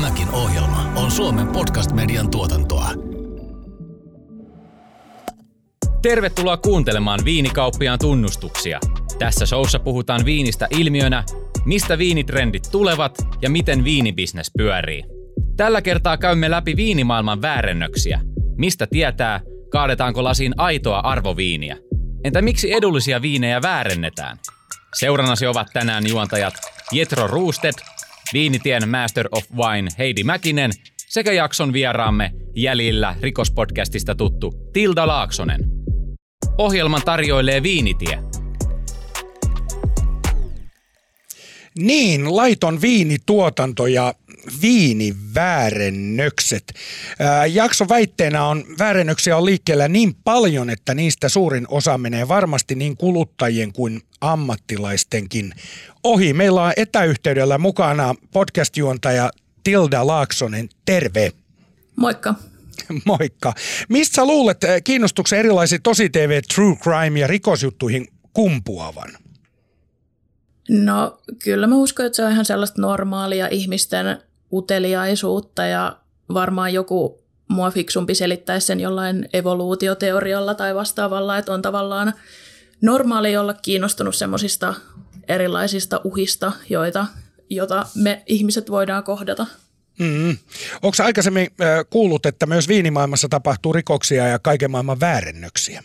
Tämäkin ohjelma on Suomen podcast-median tuotantoa. Tervetuloa kuuntelemaan Viinikauppiaan tunnustuksia. Tässä showssa puhutaan viinistä ilmiönä, mistä viinitrendit tulevat ja miten viinibisnes pyörii. Tällä kertaa käymme läpi viinimaailman väärennöksiä. Mistä tietää, kaadetaanko lasiin aitoa arvoviiniä? Entä miksi edullisia viinejä väärennetään? Seurannasi ovat tänään juontajat Jetro Roosted, Viinitien Master of Wine Heidi Mäkinen sekä jakson vieraamme jäljillä rikospodcastista tuttu Tilda Laaksonen. Ohjelman tarjoilee Viinitie. Niin, laiton viinituotanto ja viiniväärennökset. Ää, jakson väitteenä on, väärennöksiä on liikkeellä niin paljon, että niistä suurin osa menee varmasti niin kuluttajien kuin ammattilaistenkin ohi. Meillä on etäyhteydellä mukana podcast-juontaja Tilda Laaksonen. Terve. Moikka. Moikka. Mistä luulet kiinnostuksen erilaisiin tosi TV, true crime ja rikosjuttuihin kumpuavan? No kyllä mä uskon, että se on ihan sellaista normaalia ihmisten uteliaisuutta ja varmaan joku mua fiksumpi selittäisi sen jollain evoluutioteorialla tai vastaavalla, että on tavallaan normaali olla kiinnostunut semmoisista erilaisista uhista, joita, jota me ihmiset voidaan kohdata. Mm. Onko aikaisemmin äh, kuullut, että myös viinimaailmassa tapahtuu rikoksia ja kaiken maailman väärennöksiä?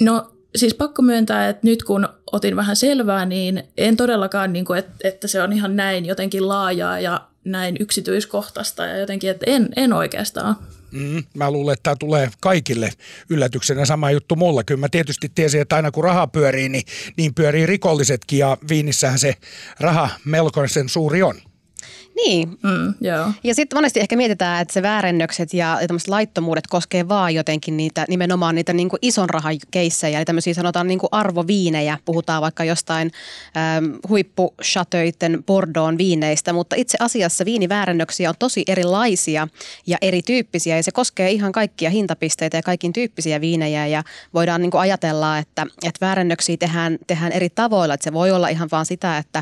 No siis pakko myöntää, että nyt kun otin vähän selvää, niin en todellakaan, niin kuin, että, että se on ihan näin jotenkin laajaa ja näin yksityiskohtaista ja jotenkin, että en, en oikeastaan. Mm, mä luulen, että tämä tulee kaikille yllätyksenä sama juttu mulla. Kyllä mä tietysti tiesin, että aina kun raha pyörii, niin, niin pyörii rikollisetkin ja Viinissähän se raha melkoisen suuri on. Niin. Mm, joo. Ja sitten monesti ehkä mietitään, että se väärennökset ja, ja laittomuudet koskee vaan jotenkin niitä, nimenomaan niitä niin kuin ison rahan keissejä, eli tämmöisiä sanotaan niin kuin arvoviinejä. Puhutaan vaikka jostain ähm, huippushatöiden Bordeaux viineistä, mutta itse asiassa viiniväärennöksiä on tosi erilaisia ja erityyppisiä ja se koskee ihan kaikkia hintapisteitä ja kaikin tyyppisiä viinejä ja voidaan niin kuin ajatella, että, että väärennöksiä tehdään, tehdään eri tavoilla, että se voi olla ihan vaan sitä, että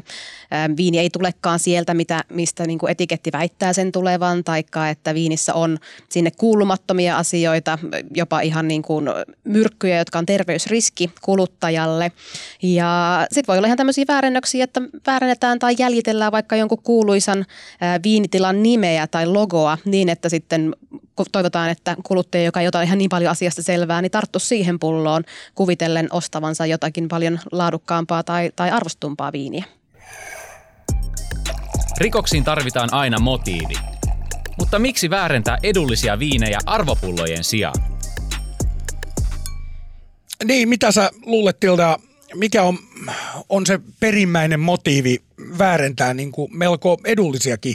ähm, viini ei tulekaan sieltä, mitä, mistä niin kuin etiketti väittää sen tulevan, taikka että viinissä on sinne kuulumattomia asioita, jopa ihan niin kuin myrkkyjä, jotka on terveysriski kuluttajalle. Ja sitten voi olla ihan tämmöisiä väärennöksiä, että väärennetään tai jäljitellään vaikka jonkun kuuluisan viinitilan nimeä tai logoa niin, että sitten toivotaan, että kuluttaja, joka ei ota ihan niin paljon asiasta selvää, niin tarttu siihen pulloon kuvitellen ostavansa jotakin paljon laadukkaampaa tai, tai arvostumpaa viiniä. Rikoksiin tarvitaan aina motiivi. Mutta miksi väärentää edullisia viinejä arvopullojen sijaan? Niin, mitä sä luulet Tilda, mikä on, on se perimmäinen motiivi väärentää niin kuin melko edullisiakin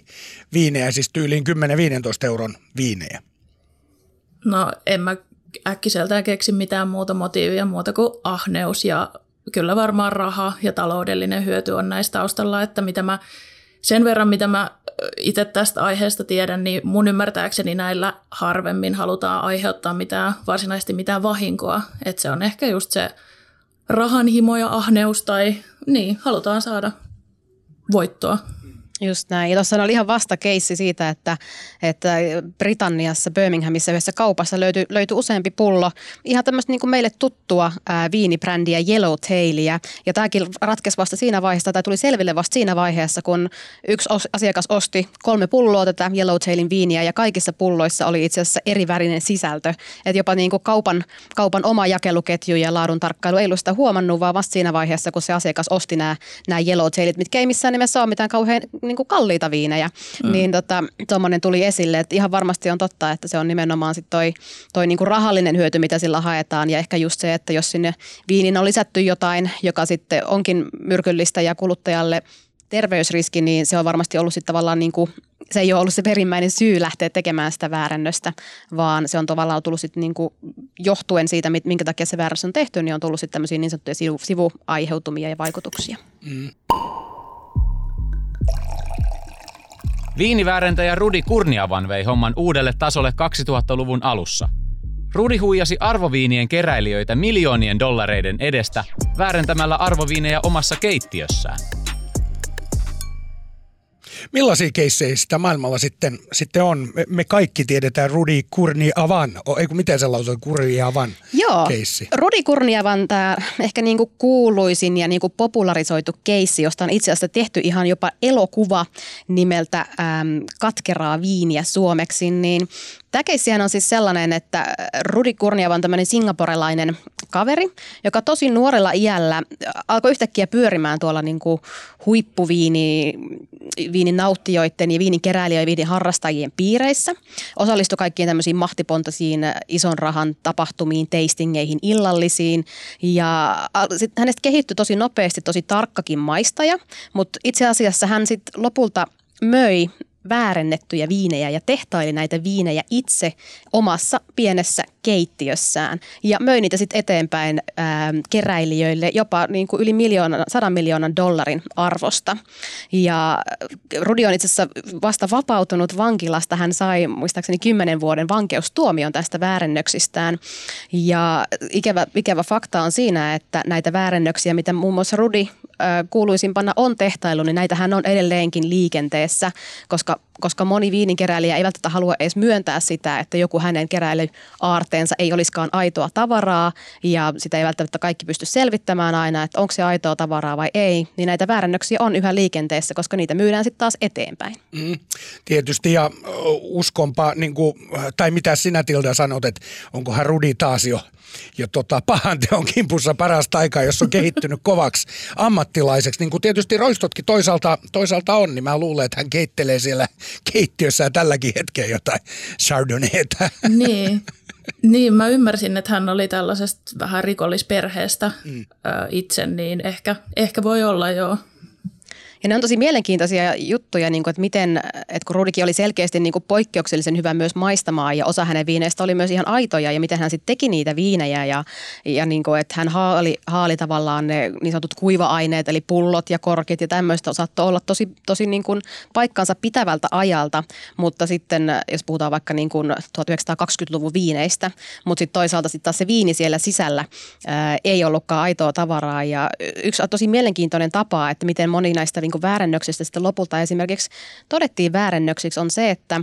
viinejä, siis tyyliin 10-15 euron viinejä? No en mä äkkiseltään keksi mitään muuta motiivia muuta kuin ahneus ja kyllä varmaan raha ja taloudellinen hyöty on näistä taustalla, että mitä mä sen verran, mitä mä itse tästä aiheesta tiedän, niin mun ymmärtääkseni näillä harvemmin halutaan aiheuttaa mitään, varsinaisesti mitään vahinkoa. Että se on ehkä just se rahanhimo ja ahneus tai niin, halutaan saada voittoa. Just näin. Ja tuossa oli ihan vasta keissi siitä, että, että Britanniassa, Birminghamissa yhdessä kaupassa löytyi, löytyi useampi pullo ihan tämmöistä niin meille tuttua ää, viinibrändiä Yellowtailia. Ja tämäkin ratkesi vasta siinä vaiheessa, tai tuli selville vasta siinä vaiheessa, kun yksi os, asiakas osti kolme pulloa tätä Yellowtailin viiniä ja kaikissa pulloissa oli itse asiassa eri värinen sisältö. Että jopa niin kuin kaupan, kaupan oma jakeluketju ja laadun tarkkailu ei ollut sitä huomannut, vaan vasta siinä vaiheessa, kun se asiakas osti nämä, nämä Yellowtailit, mitkä ei missään nimessä ole mitään kauhean niin kuin kalliita viinejä, mm. niin tota, tuommoinen tuli esille, että ihan varmasti on totta, että se on nimenomaan sit toi, toi niin kuin rahallinen hyöty, mitä sillä haetaan ja ehkä just se, että jos sinne viinin on lisätty jotain, joka sitten onkin myrkyllistä ja kuluttajalle terveysriski, niin se on varmasti ollut sitten tavallaan niin kuin, se ei ole ollut se perimmäinen syy lähteä tekemään sitä väärännöstä, vaan se on tavallaan tullut sitten niin kuin, johtuen siitä, minkä takia se väärännös on tehty, niin on tullut sitten tämmöisiä niin sanottuja sivu, sivuaiheutumia ja vaikutuksia. Mm. Viiniväärentäjä Rudi Kurniavan vei homman uudelle tasolle 2000-luvun alussa. Rudi huijasi arvoviinien keräilijöitä miljoonien dollareiden edestä väärentämällä arvoviinejä omassa keittiössään. Millaisia keissejä sitä maailmalla sitten, sitten on? Me, me kaikki tiedetään Rudi Kurniavan, ei kun miten se lausutaan, Kurniavan Joo, keissi. Rudi Kurniavan tämä ehkä niinku kuuluisin ja niinku popularisoitu keissi, josta on itse asiassa tehty ihan jopa elokuva nimeltä äm, Katkeraa viiniä suomeksi, niin Tämä on siis sellainen, että Rudi Kurniava on tämmöinen singaporelainen kaveri, joka tosi nuorella iällä alkoi yhtäkkiä pyörimään tuolla niin kuin huippuviini, viinin nauttijoiden ja viinin keräilijöiden ja viinin harrastajien piireissä. Osallistui kaikkiin tämmöisiin mahtipontaisiin ison rahan tapahtumiin, tastingeihin, illallisiin ja sit hänestä kehittyi tosi nopeasti tosi tarkkakin maistaja, mutta itse asiassa hän sitten lopulta möi väärennettyjä viinejä ja tehtaili näitä viinejä itse omassa pienessä keittiössään ja möi niitä sitten eteenpäin ää, keräilijöille jopa niin kuin yli miljoonan, sadan miljoonan dollarin arvosta. Ja Rudi on itse asiassa vasta vapautunut vankilasta. Hän sai muistaakseni kymmenen vuoden vankeustuomion tästä väärennöksistään. Ja ikävä, ikävä fakta on siinä, että näitä väärennöksiä, mitä muun muassa Rudi kuuluisimpana on tehtailu, niin näitähän on edelleenkin liikenteessä, koska, koska moni viinikeräilijä ei välttämättä halua edes myöntää sitä, että joku hänen keräilyaarteensa ei olisikaan aitoa tavaraa ja sitä ei välttämättä kaikki pysty selvittämään aina, että onko se aitoa tavaraa vai ei, niin näitä väärännöksiä on yhä liikenteessä, koska niitä myydään sitten taas eteenpäin. Mm, tietysti ja uskonpa, niin kuin, tai mitä sinä Tilda sanot, että onkohan Rudi taas jo jo tota, pahan teon kimpussa parasta aikaa, jos on kehittynyt kovaksi ammattilaiseksi. Niin kuin tietysti roistotkin toisaalta, toisaalta on, niin mä luulen, että hän keittelee siellä keittiössä tälläkin hetkellä jotain chardonnayta. Niin. Niin, mä ymmärsin, että hän oli tällaisesta vähän rikollisperheestä mm. itse, niin ehkä, ehkä voi olla jo ja ne on tosi mielenkiintoisia juttuja, niin kuin, että miten, että kun Rudikin oli selkeästi niin kuin poikkeuksellisen hyvä myös maistamaan ja osa hänen viineistä oli myös ihan aitoja ja miten hän sitten teki niitä viinejä ja, ja niin kuin, että hän haali, haali tavallaan ne niin sanotut kuiva-aineet eli pullot ja korkit ja tämmöistä saattoi olla tosi, tosi niin kuin paikkansa pitävältä ajalta, mutta sitten jos puhutaan vaikka niin kuin 1920-luvun viineistä, mutta sitten toisaalta sitten taas se viini siellä sisällä ää, ei ollutkaan aitoa tavaraa. Ja yksi tosi mielenkiintoinen tapa, että miten moni näistä niin kuin väärennöksistä sitten lopulta. Esimerkiksi todettiin väärennöksiksi on se, että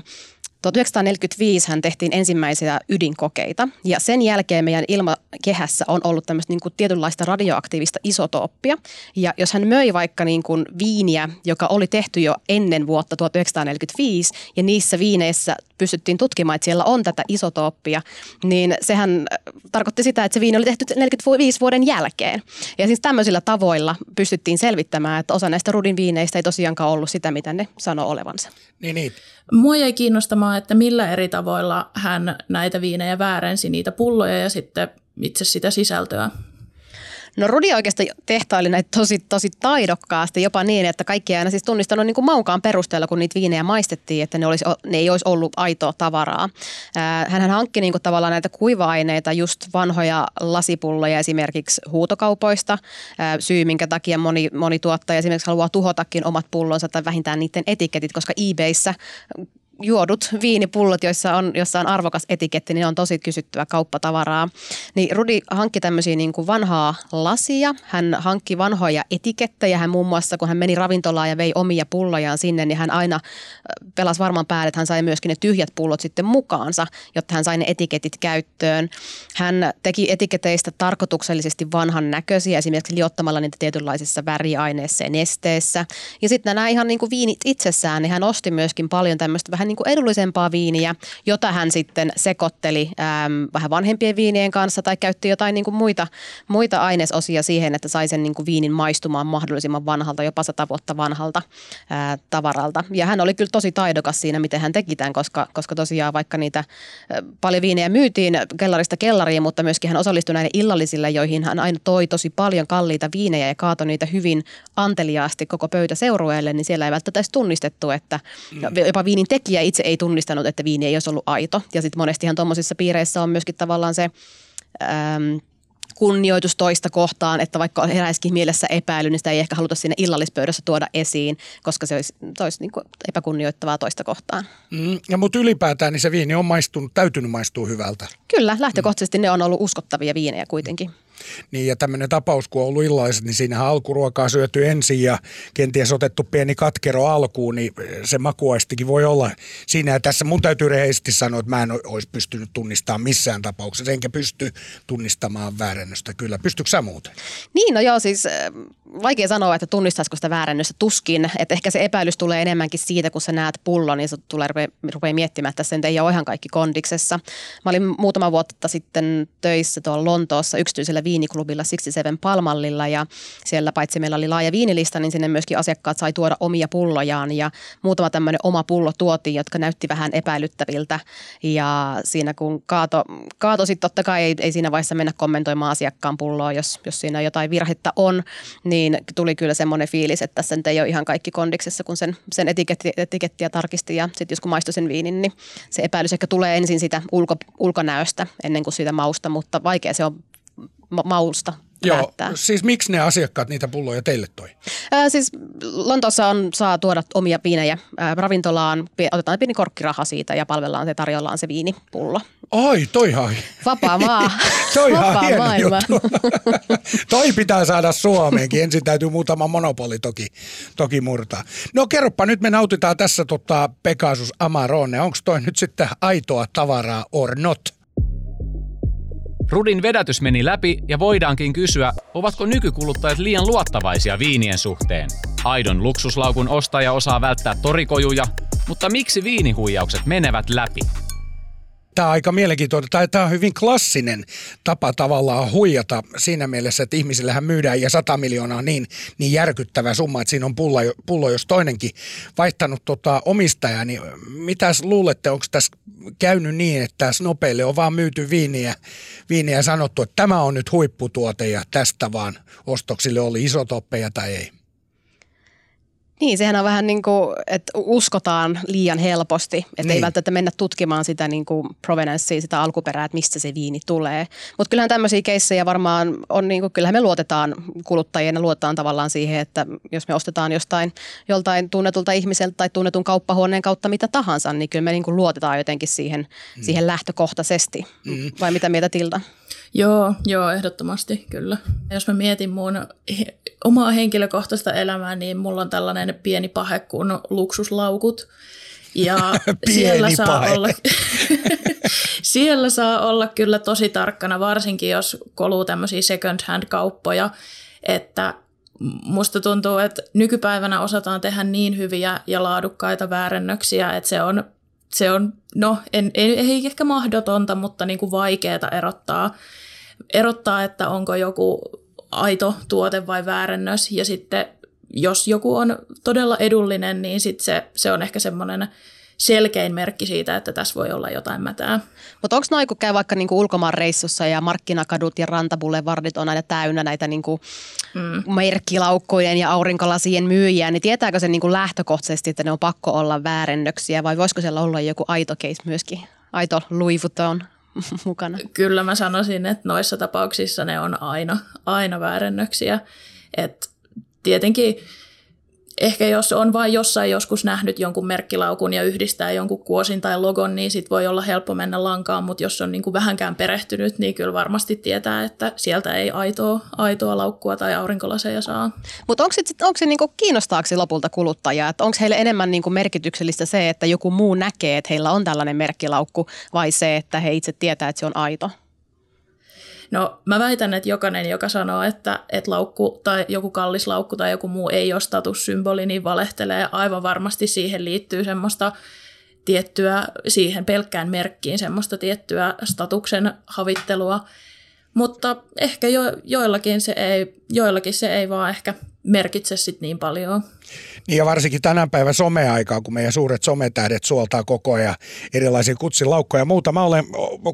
1945 hän tehtiin ensimmäisiä ydinkokeita ja sen jälkeen meidän ilmakehässä on ollut tämmöistä niin kuin tietynlaista radioaktiivista isotooppia. Ja jos hän möi vaikka niin kuin viiniä, joka oli tehty jo ennen vuotta 1945 ja niissä viineissä pystyttiin tutkimaan, että siellä on tätä isotooppia, niin sehän äh, tarkoitti sitä, että se viini oli tehty 45 vuoden jälkeen. Ja siis tämmöisillä tavoilla pystyttiin selvittämään, että osa näistä rudin viineistä ei tosiaankaan ollut sitä, mitä ne sanoo olevansa. Niin, niin. Mua jäi kiinnostamaan, että millä eri tavoilla hän näitä viinejä väärensi, niitä pulloja ja sitten itse sitä sisältöä. No Rudi oikeastaan tehtaili näitä tosi, tosi taidokkaasti, jopa niin, että kaikki ei aina siis tunnistanut niin kuin maukaan perusteella, kun niitä viinejä maistettiin, että ne, olisi, ne ei olisi ollut aitoa tavaraa. Hän hankki niin kuin tavallaan näitä kuiva-aineita, just vanhoja lasipulloja esimerkiksi huutokaupoista. Syy, minkä takia moni, moni tuottaja esimerkiksi haluaa tuhotakin omat pullonsa tai vähintään niiden etiketit, koska eBayssä juodut viinipullot, joissa on, jossa on arvokas etiketti, niin on tosi kysyttyä kauppatavaraa. Niin Rudi hankki tämmöisiä niin kuin vanhaa lasia, hän hankki vanhoja etikettejä, hän muun muassa kun hän meni ravintolaan ja vei omia pullojaan sinne, niin hän aina pelasi varmaan päälle, että hän sai myöskin ne tyhjät pullot sitten mukaansa, jotta hän sai ne etiketit käyttöön. Hän teki etiketeistä tarkoituksellisesti vanhan näköisiä, esimerkiksi liottamalla niitä tietynlaisissa väriaineissa ja nesteissä. Ja sitten nämä ihan niin kuin viinit itsessään, niin hän osti myöskin paljon tämmöistä vähän niin kuin edullisempaa viiniä, jota hän sitten sekoitteli äm, vähän vanhempien viinien kanssa tai käytti jotain niin kuin muita, muita ainesosia siihen, että sai sen niin kuin viinin maistumaan mahdollisimman vanhalta, jopa sata vuotta vanhalta ää, tavaralta. Ja hän oli kyllä tosi taidokas siinä, miten hän teki tämän, koska, koska tosiaan vaikka niitä ää, paljon viinejä myytiin kellarista kellariin, mutta myöskin hän osallistui näille illallisille, joihin hän aina toi tosi paljon kalliita viinejä ja kaatoi niitä hyvin anteliaasti koko pöytäseurueelle, niin siellä ei välttämättä edes tunnistettu, että mm. jopa viinin tekijä ja itse ei tunnistanut, että viini ei olisi ollut aito. Ja sitten monestihan tuommoisissa piireissä on myöskin tavallaan se... Ähm, kunnioitus toista kohtaan, että vaikka heräisikin mielessä epäily, niin sitä ei ehkä haluta sinne illallispöydässä tuoda esiin, koska se olisi, olisi niin epäkunnioittavaa toista kohtaan. Mm, ja mutta ylipäätään niin se viini on maistunut, täytynyt maistua hyvältä. Kyllä, lähtökohtaisesti mm. ne on ollut uskottavia viinejä kuitenkin. Niin ja tämmöinen tapaus, kun on ollut illaiset, niin siinähän alkuruokaa syöty ensin ja kenties otettu pieni katkero alkuun, niin se makuaistikin voi olla siinä. Ja tässä mun täytyy rehellisesti sanoa, että mä en olisi pystynyt tunnistamaan missään tapauksessa, enkä pysty tunnistamaan väärennöstä. Kyllä, pystyykö sä muuten? Niin, no joo, siis vaikea sanoa, että tunnistaisiko sitä väärännöstä tuskin. Että ehkä se epäilys tulee enemmänkin siitä, kun sä näet pullon, niin se tulee rupea, rupea miettimään, että sen ei ole ihan kaikki kondiksessa. Mä olin muutama vuotta sitten töissä tuolla Lontoossa yksityisellä viiniklubilla 67 Palmallilla ja siellä paitsi meillä oli laaja viinilista, niin sinne myöskin asiakkaat sai tuoda omia pullojaan ja muutama tämmöinen oma pullo tuotiin, jotka näytti vähän epäilyttäviltä ja siinä kun kaato, kaato sitten totta kai ei, ei siinä vaiheessa mennä kommentoimaan asiakkaan pulloa, jos, jos siinä jotain virhettä on, niin tuli kyllä semmoinen fiilis, että tässä ei ole ihan kaikki kondiksessa, kun sen, sen etiketti, etikettiä tarkisti ja sitten jos kun maistui sen viinin, niin se epäilys ehkä tulee ensin sitä ulko, ulkonäöstä ennen kuin siitä mausta, mutta vaikea se on ma- mausta Joo, näyttää. siis miksi ne asiakkaat niitä pulloja teille toi? Ää, siis Lontoossa on, saa tuoda omia viinejä ää, ravintolaan, otetaan pieni korkkiraha siitä ja palvellaan se, tarjollaan se viinipullo. Ai, toihan, Vapaa maa, toi ihan vapaa hieno maailma. juttu. toi pitää saada Suomeenkin. Ensin täytyy muutama monopoli toki, toki murtaa. No kerropa, nyt me nautitaan tässä tota Pegasus Amarone. Onko toi nyt sitten aitoa tavaraa or not? Rudin vedätys meni läpi ja voidaankin kysyä, ovatko nykykuluttajat liian luottavaisia viinien suhteen. Aidon luksuslaukun ostaja osaa välttää torikojuja, mutta miksi viinihuijaukset menevät läpi? Tämä on aika mielenkiintoinen. Tämä, on hyvin klassinen tapa tavallaan huijata siinä mielessä, että ihmisillähän myydään ja 100 miljoonaa on niin, niin järkyttävä summa, että siinä on pullo, pullo jos toinenkin vaihtanut tota omistajaa. Niin mitäs luulette, onko tässä käynyt niin, että snopeille on vaan myyty viiniä, viiniä ja sanottu, että tämä on nyt huipputuote ja tästä vaan ostoksille oli isotoppeja tai ei? Niin, sehän on vähän niin kuin, että uskotaan liian helposti, että niin. ei välttämättä mennä tutkimaan sitä niin kuin provenancea, sitä alkuperää, että mistä se viini tulee. Mutta kyllähän tämmöisiä keissejä varmaan on, niin kuin, kyllähän me luotetaan kuluttajien luotetaan tavallaan siihen, että jos me ostetaan jostain joltain tunnetulta ihmiseltä tai tunnetun kauppahuoneen kautta mitä tahansa, niin kyllä me niin kuin luotetaan jotenkin siihen, mm. siihen lähtökohtaisesti. Mm. Vai mitä mieltä Tilda? Joo, joo, ehdottomasti kyllä. Jos mä mietin mun omaa henkilökohtaista elämää, niin mulla on tällainen pieni pahe kuin luksuslaukut. Ja siellä saa, pahe. olla, siellä saa olla kyllä tosi tarkkana, varsinkin jos koluu tämmöisiä second hand kauppoja, että musta tuntuu, että nykypäivänä osataan tehdä niin hyviä ja laadukkaita väärennöksiä, että se on, se on no en, ei, ei ehkä mahdotonta, mutta niin kuin vaikeaa erottaa, erottaa, että onko joku aito tuote vai väärennös. Ja sitten jos joku on todella edullinen, niin sit se, se on ehkä semmoinen selkein merkki siitä, että tässä voi olla jotain mätää. Mutta onko noin, kun käy vaikka niinku ulkomaan reissussa ja markkinakadut ja rantabulevardit on aina täynnä näitä niinku mm. merkkilaukkujen ja aurinkolasien myyjiä, niin tietääkö se niinku lähtökohtaisesti, että ne on pakko olla väärennöksiä vai voisiko siellä olla joku aito case myöskin, aito Louis Vuitton mukana? Kyllä mä sanoisin, että noissa tapauksissa ne on aina, aina väärennöksiä. Et tietenkin ehkä jos on vain jossain joskus nähnyt jonkun merkkilaukun ja yhdistää jonkun kuosin tai logon, niin sit voi olla helppo mennä lankaan, mutta jos on niin kuin vähänkään perehtynyt, niin kyllä varmasti tietää, että sieltä ei aitoa, aitoa laukkua tai aurinkolaseja saa. Mutta onko, sit, onko se niinku, kiinnostaako se lopulta kuluttajaa? Että onko heille enemmän niinku merkityksellistä se, että joku muu näkee, että heillä on tällainen merkkilaukku vai se, että he itse tietää, että se on aito? No mä väitän, että jokainen, joka sanoo, että, että laukku tai joku kallis laukku tai joku muu ei ole statussymboli, niin valehtelee. Aivan varmasti siihen liittyy semmoista tiettyä, siihen pelkkään merkkiin semmoista tiettyä statuksen havittelua. Mutta ehkä jo, joillakin, se ei, joillakin se ei vaan ehkä merkitse sit niin paljon. Niin ja varsinkin tänä päivän someaikaa, kun meidän suuret sometähdet suoltaa koko ajan erilaisia kutsilaukkoja ja muuta. Mä olen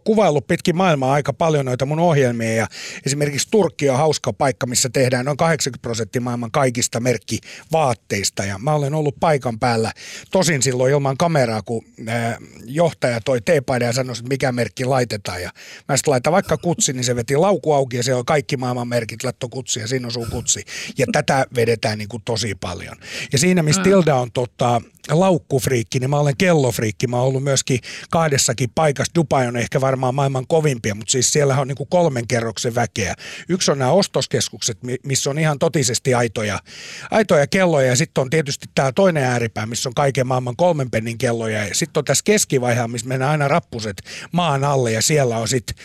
kuvaillut pitkin maailmaa aika paljon noita mun ohjelmia ja esimerkiksi Turkki on hauska paikka, missä tehdään noin 80 prosenttia maailman kaikista merkkivaatteista ja mä olen ollut paikan päällä tosin silloin ilman kameraa, kun johtaja toi teepaidan ja sanoi, että mikä merkki laitetaan ja mä sitten laitan vaikka kutsi, niin se veti lauku auki ja se on kaikki maailman merkit, latto kutsi ja siinä on sun kutsi ja tätä vedetään niin kuin tosi paljon. Ja siinä, missä Tilda on tota, laukkufriikki, niin mä olen kellofriikki. Mä oon ollut myöskin kahdessakin paikassa. Dubai on ehkä varmaan maailman kovimpia, mutta siis siellä on niin kuin kolmen kerroksen väkeä. Yksi on nämä ostoskeskukset, missä on ihan totisesti aitoja, aitoja kelloja ja sitten on tietysti tämä toinen ääripää, missä on kaiken maailman kolmen pennin kelloja ja sitten on tässä keskivaiheessa, missä mennään aina rappuset maan alle ja siellä on sitten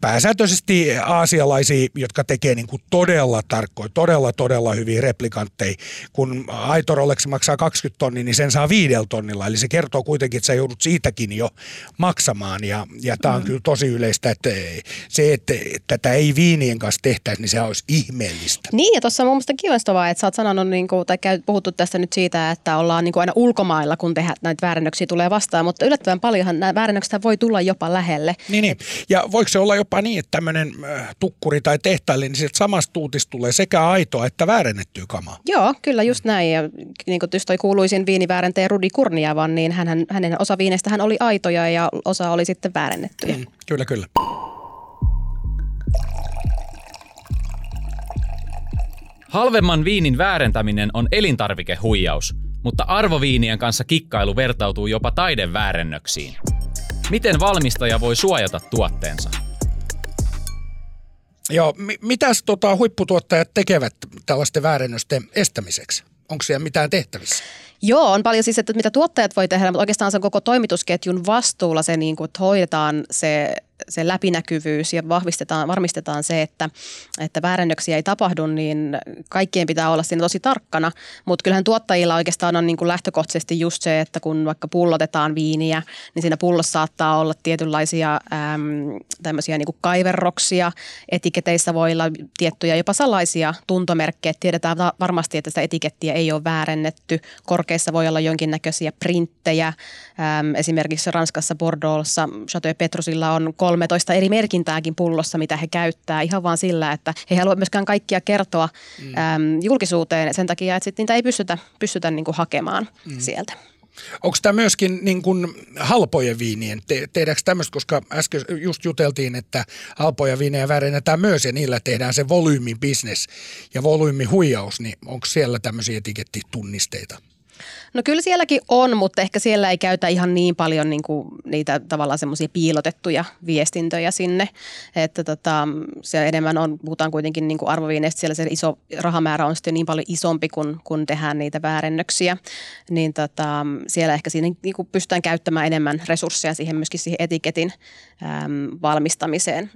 pääsääntöisesti aasialaisia, jotka tekee niin kuin todella tarkkoja, todella todella hyviä replikantteja. Kun aito Rolex maksaa 20 tonnia, niin sen saa viidellä tonnilla. Eli se kertoo kuitenkin, että sä joudut siitäkin jo maksamaan. Ja, ja tämä on mm. kyllä tosi yleistä, että se, että tätä ei viinien kanssa tehtäisi, niin se olisi ihmeellistä. Niin, ja tuossa on mun mielestä kiinnostavaa, että sä oot sanonut, niin kuin, tai puhuttu tästä nyt siitä, että ollaan niin kuin aina ulkomailla, kun tehdään näitä väärennöksiä tulee vastaan, mutta yllättävän paljonhan nämä väärennökset voi tulla jopa lähelle. Niin, niin. ja voiko se olla jopa niin, että tämmöinen äh, tukkuri tai tehtaili, niin sieltä samasta tuutista tulee sekä aitoa että väärennettyä kamaa. Joo, kyllä just näin. Ja niin kuin toi kuuluisin viiniväärentäjä Rudi Kurniavan, niin hän, hänen osa viineistä hän oli aitoja ja osa oli sitten väärennettyjä. Mm, kyllä, kyllä. Halvemman viinin väärentäminen on elintarvikehuijaus, mutta arvoviinien kanssa kikkailu vertautuu jopa taideväärennöksiin. Miten valmistaja voi suojata tuotteensa? Joo, mitäs tota, huipputuottajat tekevät tällaisten väärennösten estämiseksi? Onko siellä mitään tehtävissä? Joo, on paljon siis, että mitä tuottajat voi tehdä, mutta oikeastaan se on koko toimitusketjun vastuulla se, niin kuin, että hoidetaan se se läpinäkyvyys ja vahvistetaan, varmistetaan se, että, että väärännöksiä ei tapahdu, niin kaikkien pitää olla siinä tosi tarkkana. Mutta kyllähän tuottajilla oikeastaan on niin kuin lähtökohtaisesti just se, että kun vaikka pullotetaan viiniä, niin siinä pullossa saattaa olla tietynlaisia äm, tämmöisiä niin kuin kaiverroksia. Etiketeissä voi olla tiettyjä jopa salaisia tuntomerkkejä. Tiedetään varmasti, että sitä etikettiä ei ole väärennetty. Korkeissa voi olla jonkinnäköisiä printtejä. Äm, esimerkiksi Ranskassa Bordeauxssa Chateau Petrusilla on 13 eri merkintääkin pullossa, mitä he käyttää ihan vaan sillä, että he haluavat myöskään kaikkia kertoa mm. äm, julkisuuteen sen takia, että sit niitä ei pystytä, pystytä niin kuin hakemaan mm. sieltä. Onko tämä myöskin niin kuin halpojen viinien, te, tehdäänkö tämmöistä, koska äsken just juteltiin, että halpoja viinejä väärennetään myös ja niillä tehdään se business ja volyymihuijaus, niin onko siellä tämmöisiä etikettitunnisteita? No kyllä sielläkin on, mutta ehkä siellä ei käytä ihan niin paljon niin kuin niitä tavallaan semmoisia piilotettuja viestintöjä sinne. Että tota, se enemmän on, puhutaan kuitenkin niin kuin arvoviineistä, siellä se iso rahamäärä on sitten niin paljon isompi, kun, kun tehdään niitä väärennöksiä. Niin tota, siellä ehkä siinä niin kuin pystytään käyttämään enemmän resursseja siihen myöskin siihen etiketin äm, valmistamiseen.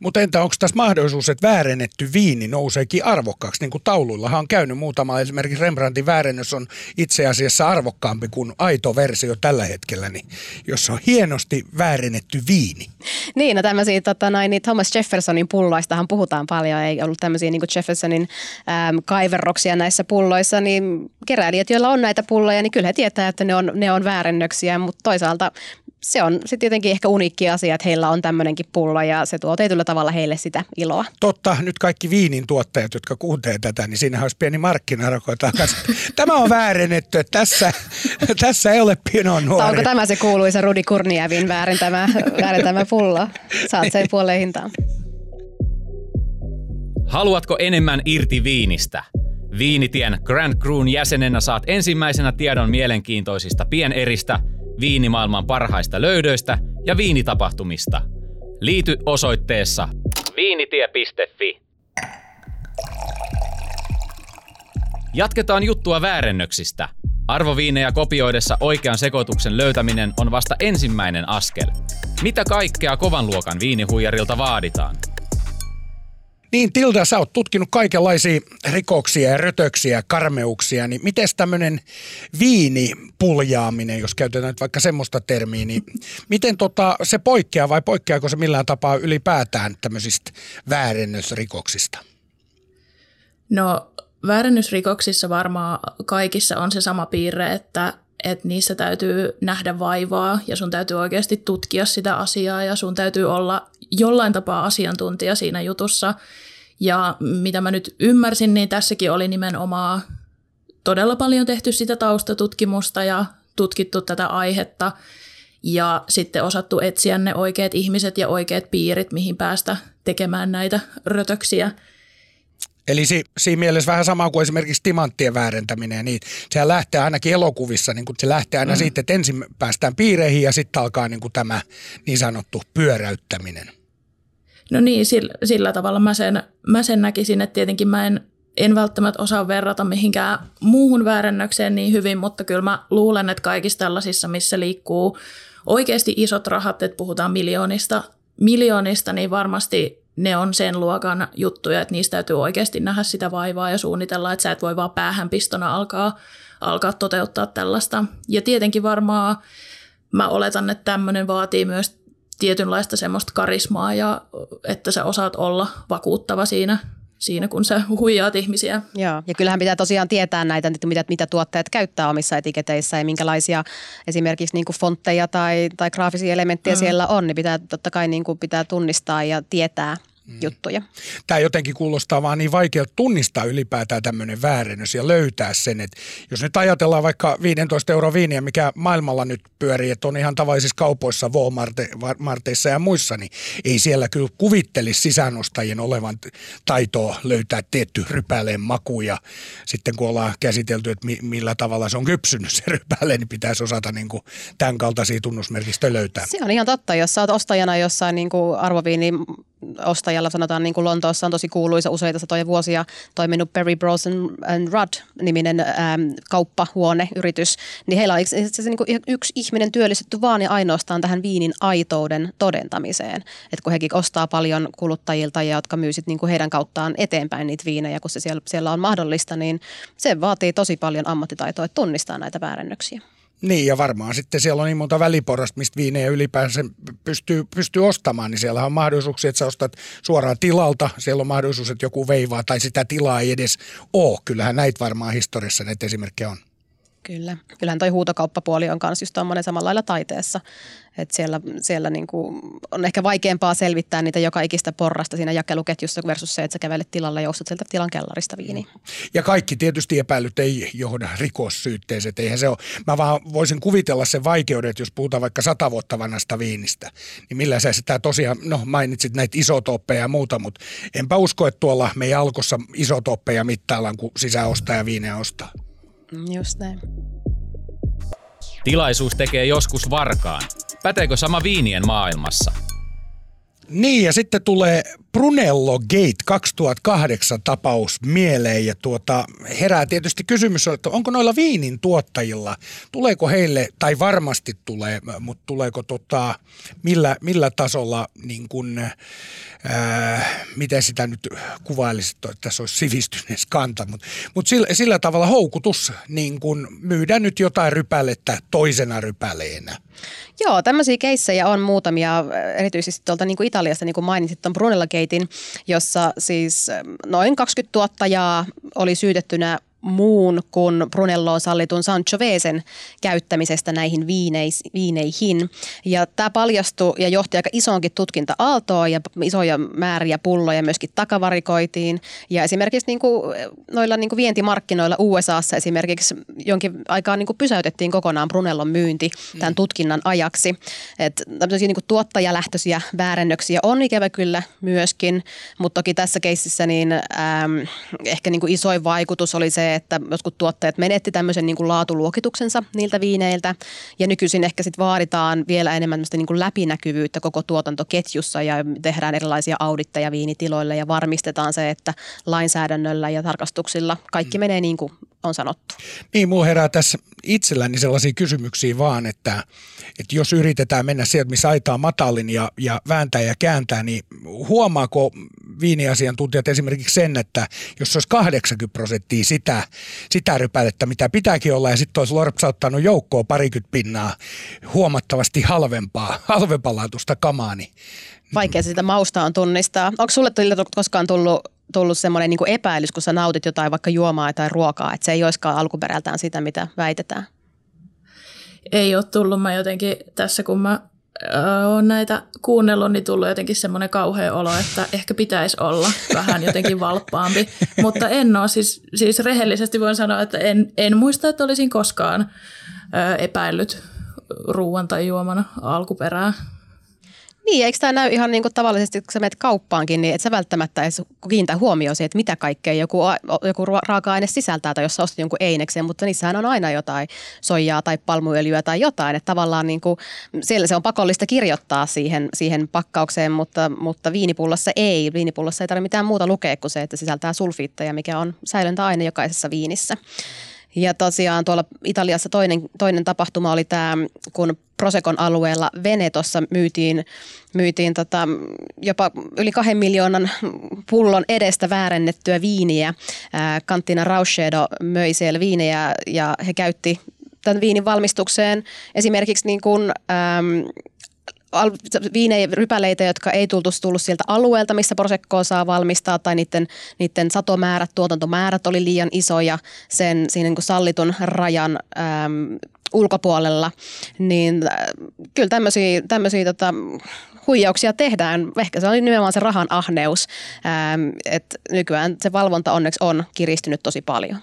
Mutta entä onko tässä mahdollisuus, että väärennetty viini nouseekin arvokkaaksi? Niin kuin tauluillahan on käynyt muutama, esimerkiksi Rembrandtin väärennös on itse asiassa arvokkaampi kuin aito versio tällä hetkellä, niin jos on hienosti väärennetty viini. Niin, no tämmöisiä tota, noin, niin Thomas Jeffersonin pulloistahan puhutaan paljon. Ei ollut tämmöisiä niin Jeffersonin äm, kaiverroksia näissä pulloissa, niin keräilijät, joilla on näitä pulloja, niin kyllä he tietää, että ne on, ne on väärennöksiä, mutta toisaalta se on sitten tietenkin ehkä uniikki asia, että heillä on tämmöinenkin pullo ja se tuo tietyllä tavalla heille sitä iloa. Totta, nyt kaikki viinin tuottajat, jotka kuuntelee tätä, niin siinä olisi pieni markkinarako Tämä on väärennetty, että tässä, tässä ei ole pinon nuori. onko tämä se kuuluisa Rudi Kurniavin väärentämä, väärentämä pullo? Saat sen puoleen hintaan. Haluatko enemmän irti viinistä? Viinitien Grand Cruun jäsenenä saat ensimmäisenä tiedon mielenkiintoisista pieneristä – viinimaailman parhaista löydöistä ja viinitapahtumista. Liity osoitteessa viinitie.fi. Jatketaan juttua väärennöksistä. Arvoviinejä kopioidessa oikean sekoituksen löytäminen on vasta ensimmäinen askel. Mitä kaikkea kovan luokan viinihuijarilta vaaditaan? Niin Tilda, sä oot tutkinut kaikenlaisia rikoksia ja rötöksiä ja karmeuksia, niin miten tämmöinen viinipuljaaminen, jos käytetään nyt vaikka semmoista termiä, niin miten tota, se poikkeaa vai poikkeaako se millään tapaa ylipäätään tämmöisistä väärennösrikoksista? No väärennysrikoksissa varmaan kaikissa on se sama piirre, että että niissä täytyy nähdä vaivaa ja sun täytyy oikeasti tutkia sitä asiaa ja sun täytyy olla jollain tapaa asiantuntija siinä jutussa. Ja mitä mä nyt ymmärsin, niin tässäkin oli nimenomaan todella paljon tehty sitä taustatutkimusta ja tutkittu tätä aihetta ja sitten osattu etsiä ne oikeat ihmiset ja oikeat piirit, mihin päästä tekemään näitä rötöksiä. Eli si, siinä mielessä vähän sama kuin esimerkiksi timanttien väärentäminen. Niin sehän lähtee ainakin elokuvissa, niin kuin se lähtee aina mm. siitä, että ensin päästään piireihin ja sitten alkaa niin kuin tämä niin sanottu pyöräyttäminen. No niin, sillä, sillä tavalla mä sen, mä sen näkisin, että tietenkin mä en, en välttämättä osaa verrata mihinkään muuhun väärennökseen niin hyvin, mutta kyllä mä luulen, että kaikissa tällaisissa, missä liikkuu oikeasti isot rahat, että puhutaan miljoonista, miljoonista niin varmasti ne on sen luokan juttuja, että niistä täytyy oikeasti nähdä sitä vaivaa ja suunnitella, että sä et voi vaan päähänpistona alkaa, alkaa toteuttaa tällaista. Ja tietenkin varmaan mä oletan, että tämmöinen vaatii myös tietynlaista semmoista karismaa ja että sä osaat olla vakuuttava siinä, siinä kun sä huijaat ihmisiä. Joo, ja kyllähän pitää tosiaan tietää näitä, mitä, mitä tuotteet käyttää omissa etiketeissä ja minkälaisia esimerkiksi niin kuin fontteja tai, tai graafisia elementtejä mm. siellä on, niin pitää totta kai niin kuin pitää tunnistaa ja tietää – mm. juttuja. Tämä jotenkin kuulostaa vaan niin vaikea tunnistaa ylipäätään tämmöinen väärennös ja löytää sen, että jos nyt ajatellaan vaikka 15 euro viiniä, mikä maailmalla nyt pyörii, että on ihan tavallisissa kaupoissa, Walmarteissa ja muissa, niin ei siellä kyllä kuvittelisi sisäänostajien olevan taitoa löytää tietty rypäleen maku ja sitten kun ollaan käsitelty, että millä tavalla se on kypsynyt se rypäle, niin pitäisi osata niin kuin tämän kaltaisia tunnusmerkistöjä löytää. Se on ihan totta, jos sä oot ostajana jossain niin kuin arvoviini ostajalla sanotaan niin kuin Lontoossa on tosi kuuluisa useita satoja vuosia toiminut Perry Bros and Rudd-niminen ähm, kauppahuoneyritys, niin heillä on itse asiassa niin yksi ihminen työllistetty vaan ja ainoastaan tähän viinin aitouden todentamiseen. Että kun hekin ostaa paljon kuluttajilta ja jotka myy niin kuin heidän kauttaan eteenpäin niitä viinejä, kun se siellä, siellä on mahdollista, niin se vaatii tosi paljon ammattitaitoa, että tunnistaa näitä väärennöksiä. Niin, ja varmaan sitten siellä on niin monta väliporrasta, mistä viinejä ylipäänsä pystyy, pystyy ostamaan, niin siellä on mahdollisuuksia, että sä ostat suoraan tilalta. Siellä on mahdollisuus, että joku veivaa tai sitä tilaa ei edes ole. Kyllähän näitä varmaan historiassa näitä esimerkkejä on. Kyllä. Kyllähän toi huutokauppapuoli on myös just tuommoinen samalla lailla taiteessa. Että siellä siellä niinku on ehkä vaikeampaa selvittää niitä joka ikistä porrasta siinä jakeluketjussa versus se, että sä kävelet tilalle ja sieltä tilan kellarista viini. Ja kaikki tietysti epäilyt ei johda rikossyytteeseen. Eihän se ole. Mä vaan voisin kuvitella sen vaikeuden, että jos puhutaan vaikka sata vuotta vanhasta viinistä, niin millä sä sitä tosiaan, no mainitsit näitä isotoppeja ja muuta, mutta enpä usko, että tuolla meidän alkossa isotoppeja mittaillaan, kun sisäostaja viineä ostaa. Just näin. Tilaisuus tekee joskus varkaan. Päteekö sama viinien maailmassa? Niin, ja sitten tulee Brunello Gate 2008 tapaus mieleen ja tuota, herää tietysti kysymys, että onko noilla viinin tuottajilla, tuleeko heille, tai varmasti tulee, mutta tuleeko tota, millä, millä tasolla niin kun, ää, miten sitä nyt kuvailisi, että tässä olisi sivistyneessä kanta, mutta mut sillä, sillä tavalla houkutus niin kun myydä nyt jotain rypälettä toisena rypäleenä. Joo, tämmöisiä keissejä on muutamia, erityisesti tuolta niin kuin Italiasta, niin kuin mainitsit tuon Brunella Gatein, jossa siis noin 20 tuottajaa oli syytettynä muun kuin Brunelloon sallitun Sancho Veesen käyttämisestä näihin viineis, viineihin. Ja tämä paljastui ja johti aika isoonkin tutkinta-aaltoon ja isoja määriä pulloja myöskin takavarikoitiin. Ja esimerkiksi niin kuin noilla niin kuin vientimarkkinoilla USAssa esimerkiksi jonkin aikaa niin kuin pysäytettiin kokonaan Brunellon myynti tämän mm. tutkinnan ajaksi. Että tämmöisiä niin kuin tuottajalähtöisiä väärennöksiä on ikävä kyllä myöskin, mutta toki tässä keississä niin ähm, ehkä niin kuin isoin vaikutus oli se, että jotkut tuotteet menetti tämmöisen niin kuin laatuluokituksensa niiltä viineiltä. Ja nykyisin ehkä sitten vaaditaan vielä enemmän niin kuin läpinäkyvyyttä koko tuotantoketjussa ja tehdään erilaisia auditteja viinitiloille ja varmistetaan se, että lainsäädännöllä ja tarkastuksilla kaikki mm. menee niin kuin on sanottu. Niin, muu herää tässä itselläni sellaisia kysymyksiä vaan, että, että jos yritetään mennä sieltä, missä aitaa matalin ja, ja vääntää ja kääntää, niin huomaako viiniasiantuntijat esimerkiksi sen, että jos olisi 80 prosenttia sitä, sitä rypälettä, mitä pitääkin olla, ja sitten olisi lorpsauttanut joukkoon parikymmentä pinnaa huomattavasti halvempaa, halvempalaatusta kamaa, niin Vaikea sitä mausta on tunnistaa. Onko sulle koskaan tullut tullut semmoinen niin epäilys, kun sä nautit jotain vaikka juomaa tai ruokaa, että se ei olisikaan alkuperältään sitä, mitä väitetään? Ei ole tullut. Mä jotenkin tässä, kun mä olen näitä kuunnellut, niin tullut jotenkin semmoinen kauhea olo, että ehkä pitäisi olla vähän jotenkin valppaampi. Mutta en ole, siis, siis rehellisesti voin sanoa, että en, en muista, että olisin koskaan epäillyt ruoan tai juoman alkuperää. Niin, eikö tämä näy ihan niin kuin tavallisesti, kun sä menet kauppaankin, niin et sä välttämättä edes kiinnitä huomioon siihen, että mitä kaikkea joku, joku raaka-aine sisältää tai jos sä ostat jonkun eineksen, mutta niissähän on aina jotain soijaa tai palmuöljyä tai jotain. Että tavallaan niin kuin, siellä se on pakollista kirjoittaa siihen, siihen pakkaukseen, mutta, mutta viinipullossa ei. Viinipullossa ei tarvitse mitään muuta lukea kuin se, että sisältää sulfiitteja, mikä on säilöntäaine jokaisessa viinissä. Ja tosiaan tuolla Italiassa toinen, toinen tapahtuma oli tämä, kun Prosekon alueella Venetossa myytiin, myytiin tota, jopa yli kahden miljoonan pullon edestä väärennettyä viiniä. Kanttina Rauschedo möi siellä viinejä ja he käytti tämän viinin valmistukseen esimerkiksi niin kuin, äm, viinerypäleitä, jotka ei tultu tullut sieltä alueelta, missä prosekkoa saa valmistaa, tai niiden, niiden satomäärät, tuotantomäärät oli liian isoja sen siinä niin sallitun rajan äm, ulkopuolella, niin äh, kyllä tämmöisiä, tämmöisiä tota, huijauksia tehdään. Ehkä se on nimenomaan se rahan ahneus, ähm, että nykyään se valvonta onneksi on kiristynyt tosi paljon.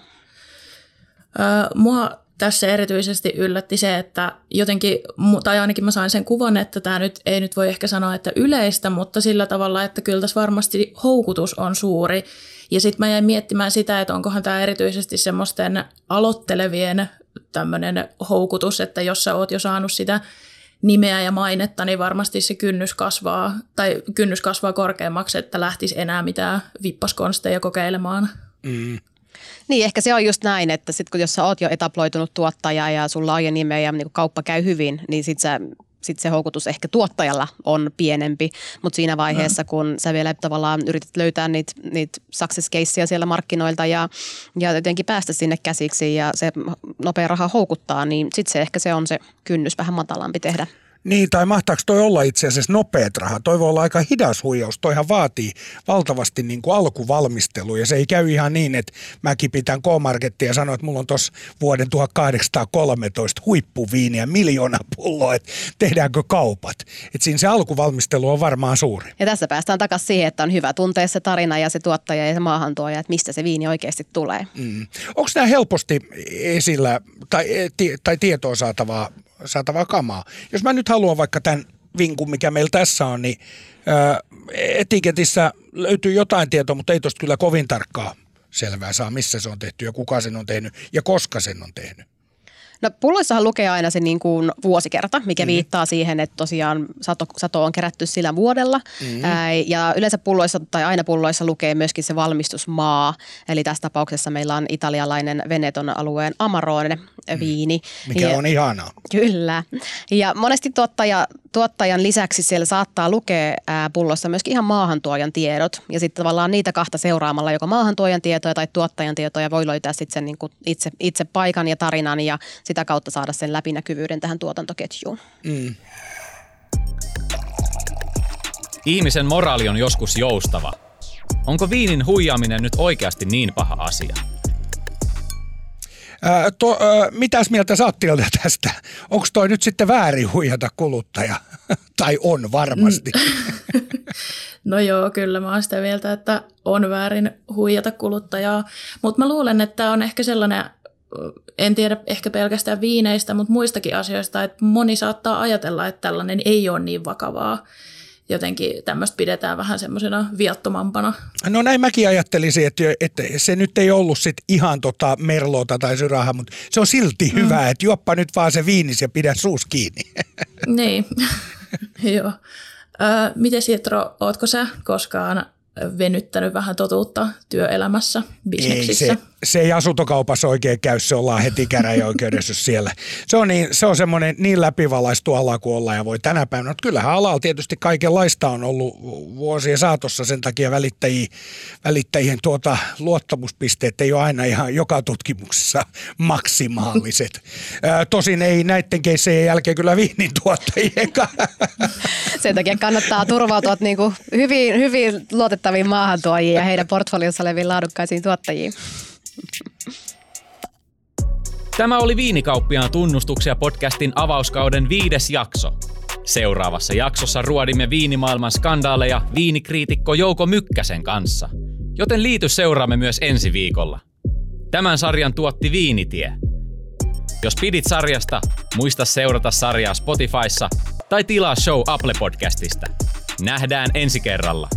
Äh, mua tässä erityisesti yllätti se, että jotenkin, tai ainakin mä sain sen kuvan, että tämä nyt ei nyt voi ehkä sanoa, että yleistä, mutta sillä tavalla, että kyllä tässä varmasti houkutus on suuri. Ja sitten mä jäin miettimään sitä, että onkohan tämä erityisesti semmoisten aloittelevien tämmöinen houkutus, että jos sä oot jo saanut sitä nimeä ja mainetta, niin varmasti se kynnys kasvaa, tai kynnys kasvaa korkeammaksi, että lähtisi enää mitään vippaskonsteja kokeilemaan. Mm. Niin, ehkä se on just näin, että sit kun jos sä oot jo etaploitunut tuottaja ja sulla on jo nimeä ja niin kauppa käy hyvin, niin sit sä sit se houkutus ehkä tuottajalla on pienempi, mutta siinä vaiheessa, mm. kun sä vielä tavallaan yrität löytää niitä niit success caseja siellä markkinoilta ja, ja jotenkin päästä sinne käsiksi ja se nopea raha houkuttaa, niin sitten se ehkä se on se kynnys vähän matalampi tehdä niin, tai mahtaako toi olla itse asiassa nopeat raha? Toi voi olla aika hidas huijaus. Toihan vaatii valtavasti niin kuin alkuvalmistelua ja se ei käy ihan niin, että mäkin pitän K-Markettia ja sanon, että mulla on tuossa vuoden 1813 huippuviiniä miljoona pulloa, että tehdäänkö kaupat. Että siinä se alkuvalmistelu on varmaan suuri. Ja tässä päästään takaisin siihen, että on hyvä tuntea se tarina ja se tuottaja ja se maahantuoja, että mistä se viini oikeasti tulee. Mm. Onko nämä helposti esillä tai, tai tietoa saatavaa saatavaa kamaa. Jos mä nyt haluan vaikka tämän vinkun, mikä meillä tässä on, niin etiketissä löytyy jotain tietoa, mutta ei tosta kyllä kovin tarkkaa selvää saa, missä se on tehty ja kuka sen on tehnyt ja koska sen on tehnyt. No pulloissahan lukee aina se niin kuin vuosikerta, mikä mm-hmm. viittaa siihen, että tosiaan sato, sato on kerätty sillä vuodella. Mm-hmm. Ää, ja yleensä pulloissa tai aina pulloissa lukee myöskin se valmistusmaa. Eli tässä tapauksessa meillä on italialainen Veneton alueen Amarone mm. viini. Mikä ja, on ihanaa. Kyllä. Ja monesti tuottaja, tuottajan lisäksi siellä saattaa lukea ää, pullossa myöskin ihan maahantuojan tiedot. Ja sitten tavallaan niitä kahta seuraamalla, joko maahantuojan tietoja tai tuottajan tietoja, voi löytää sitten sen niin kuin itse, itse paikan ja tarinan ja sitä kautta saada sen läpinäkyvyyden tähän tuotantoketjuun. Mm. Ihmisen moraali on joskus joustava. Onko viinin huijaaminen nyt oikeasti niin paha asia? Ää, to, ää, mitäs mieltä sä oot tästä? Onko toi nyt sitten väärin huijata kuluttaja? tai on varmasti. no joo, kyllä mä oon sitä mieltä, että on väärin huijata kuluttajaa. Mutta mä luulen, että on ehkä sellainen en tiedä ehkä pelkästään viineistä, mutta muistakin asioista, että moni saattaa ajatella, että tällainen ei ole niin vakavaa. Jotenkin tämmöistä pidetään vähän semmoisena viattomampana. No näin mäkin ajattelisin, että, että se nyt ei ollut sit ihan tota merlota tai syraha, mutta se on silti mm. hyvä, että juoppa nyt vaan se viinis ja pidä suus kiinni. niin, joo. Ö, miten Sietro, ootko sä koskaan venyttänyt vähän totuutta työelämässä, bisneksissä? Ei, se, se ei asuntokaupassa oikein käy, se ollaan heti käräjäoikeudessa siellä. Se on, niin, se on semmoinen niin läpivalaistu ala kuin ollaan ja voi tänä päivänä. Mutta kyllähän alalla tietysti kaikenlaista on ollut vuosien saatossa sen takia välittäjien, välittäjien tuota, luottamuspisteet ei ole aina ihan joka tutkimuksessa maksimaaliset. tosin ei näiden keissejen jälkeen kyllä viinin tuottajien Sen takia kannattaa turvautua niin kuin hyvin, hyvin luotettaviin maahantuojiin ja heidän portfoliossa oleviin laadukkaisiin tuottajiin. Tämä oli Viinikauppiaan tunnustuksia podcastin avauskauden viides jakso. Seuraavassa jaksossa ruodimme viinimaailman skandaaleja viinikriitikko Jouko Mykkäsen kanssa. Joten liity seuraamme myös ensi viikolla. Tämän sarjan tuotti Viinitie. Jos pidit sarjasta, muista seurata sarjaa Spotifyssa, tai tilaa show Apple Podcastista. Nähdään ensi kerralla.